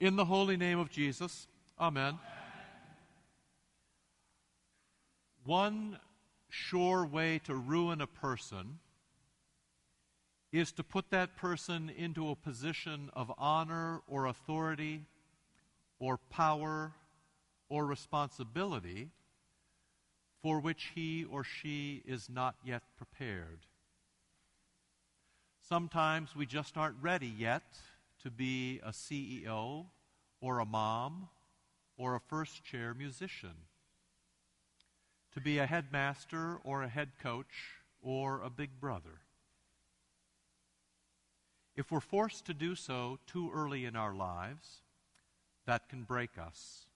In the holy name of Jesus, Amen. One sure way to ruin a person is to put that person into a position of honor or authority or power or responsibility for which he or she is not yet prepared. Sometimes we just aren't ready yet to be a CEO or a mom or a first chair musician, to be a headmaster or a head coach or a big brother. If we're forced to do so too early in our lives, that can break us.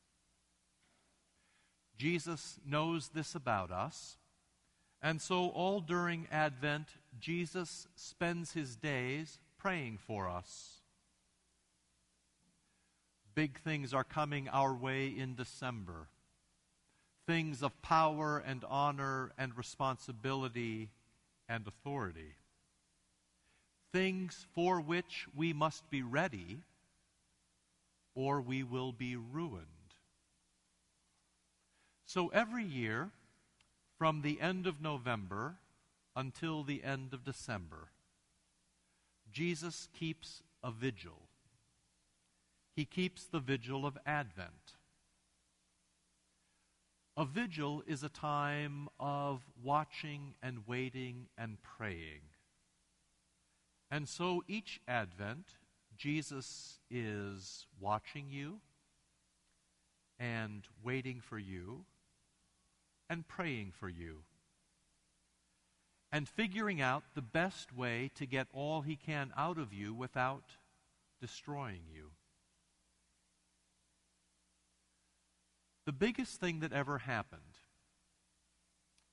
Jesus knows this about us, and so all during Advent, Jesus spends his days praying for us. Big things are coming our way in December. Things of power and honor and responsibility and authority. Things for which we must be ready or we will be ruined. So every year, from the end of November until the end of December, Jesus keeps a vigil he keeps the vigil of Advent. A vigil is a time of watching and waiting and praying. And so each Advent, Jesus is watching you and waiting for you and praying for you and figuring out the best way to get all he can out of you without destroying you. The biggest thing that ever happened,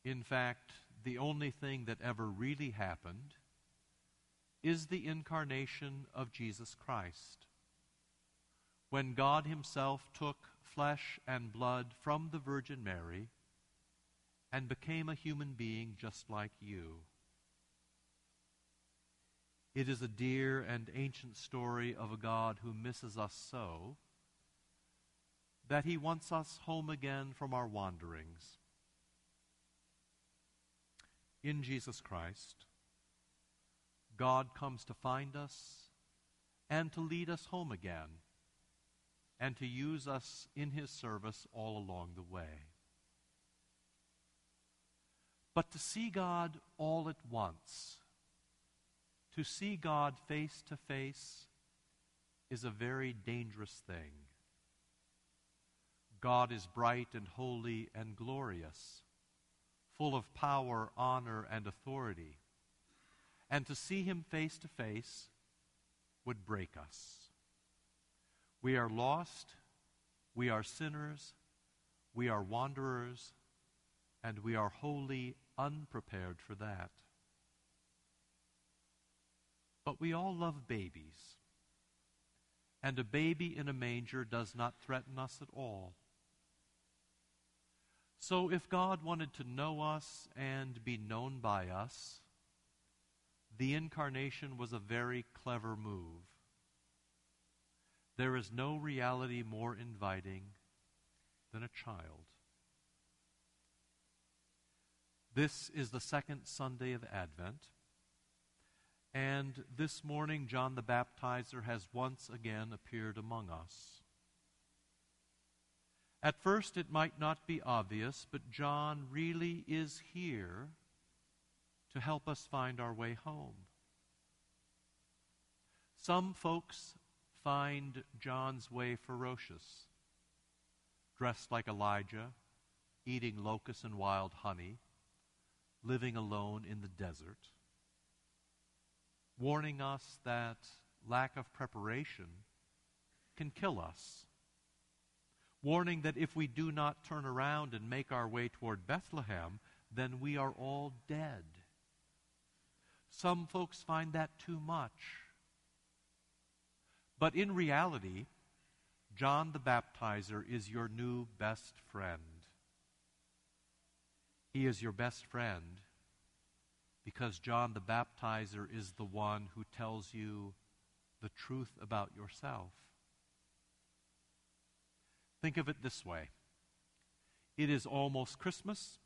in fact, the only thing that ever really happened, is the incarnation of Jesus Christ. When God Himself took flesh and blood from the Virgin Mary and became a human being just like you. It is a dear and ancient story of a God who misses us so that He wants us home again from our wanderings. In Jesus Christ, God comes to find us and to lead us home again and to use us in His service all along the way. But to see God all at once, to see God face to face, is a very dangerous thing. God is bright and holy and glorious, full of power, honor, and authority. And to see him face to face would break us. We are lost, we are sinners, we are wanderers, and we are wholly unprepared for that. But we all love babies. And a baby in a manger does not threaten us at all. So, if God wanted to know us and be known by us, the incarnation was a very clever move. There is no reality more inviting than a child. This is the second Sunday of Advent, and this morning John the Baptizer has once again appeared among us. At first, it might not be obvious, but John really is here to help us find our way home. Some folks find John's way ferocious, dressed like Elijah, eating locusts and wild honey, living alone in the desert, warning us that lack of preparation can kill us warning that if we do not turn around and make our way toward Bethlehem, then we are all dead. Some folks find that too much. But in reality, John the Baptizer is your new best friend. He is your best friend because John the Baptizer is the one who tells you the truth about yourself. Think of it this way. It is almost Christmas,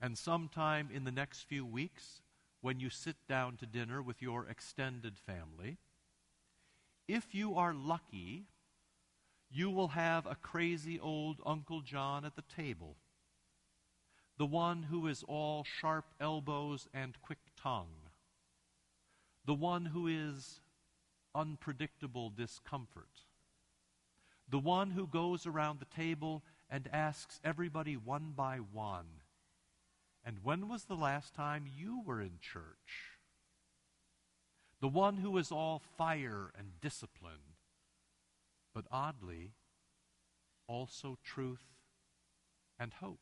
and sometime in the next few weeks, when you sit down to dinner with your extended family, if you are lucky, you will have a crazy old Uncle John at the table, the one who is all sharp elbows and quick tongue, the one who is unpredictable discomfort, the one who goes around the table and asks everybody one by one, And when was the last time you were in church? The one who is all fire and discipline, but oddly, also truth and hope.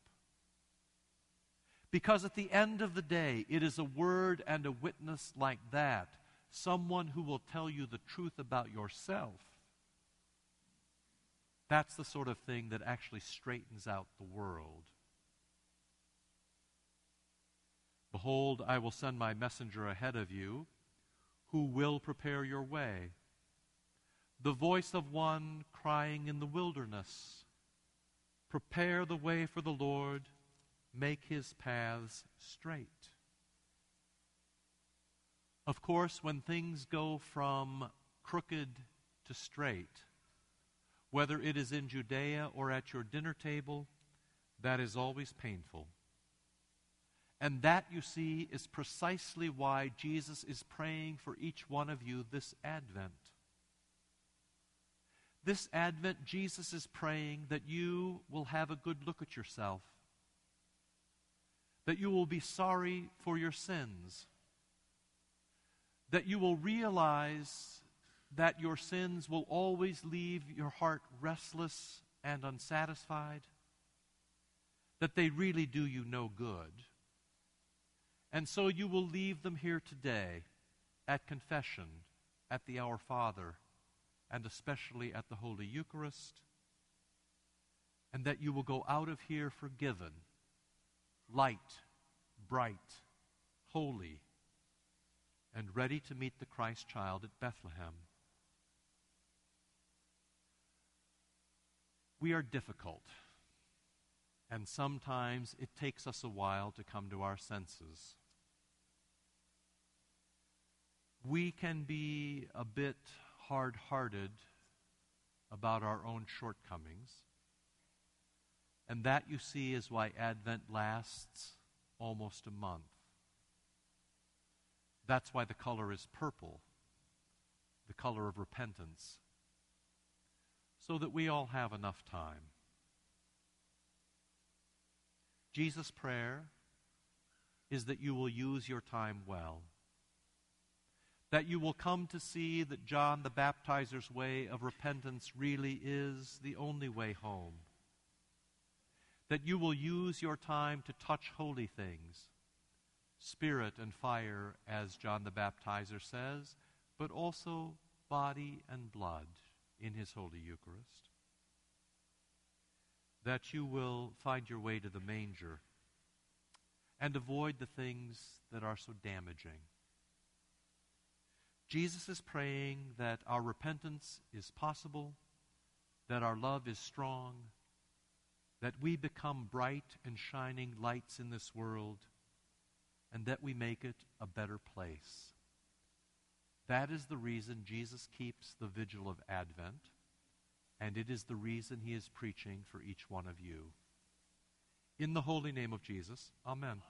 Because at the end of the day, it is a word and a witness like that, someone who will tell you the truth about yourself. That's the sort of thing that actually straightens out the world. Behold, I will send my messenger ahead of you, who will prepare your way. The voice of one crying in the wilderness, Prepare the way for the Lord make his paths straight. Of course, when things go from crooked to straight, whether it is in Judea or at your dinner table, that is always painful. And that, you see, is precisely why Jesus is praying for each one of you this Advent. This Advent, Jesus is praying that you will have a good look at yourself that you will be sorry for your sins, that you will realize that your sins will always leave your heart restless and unsatisfied, that they really do you no good. And so you will leave them here today at confession, at the Our Father, and especially at the Holy Eucharist, and that you will go out of here forgiven light, bright, holy, and ready to meet the Christ child at Bethlehem. We are difficult, and sometimes it takes us a while to come to our senses. We can be a bit hard hearted about our own shortcomings. And that, you see, is why Advent lasts almost a month. That's why the color is purple, the color of repentance, so that we all have enough time. Jesus' prayer is that you will use your time well, that you will come to see that John the Baptizer's way of repentance really is the only way home that you will use your time to touch holy things, spirit and fire, as John the Baptizer says, but also body and blood in his Holy Eucharist. That you will find your way to the manger and avoid the things that are so damaging. Jesus is praying that our repentance is possible, that our love is strong, that we become bright and shining lights in this world, and that we make it a better place. That is the reason Jesus keeps the vigil of Advent, and it is the reason he is preaching for each one of you. In the holy name of Jesus, amen.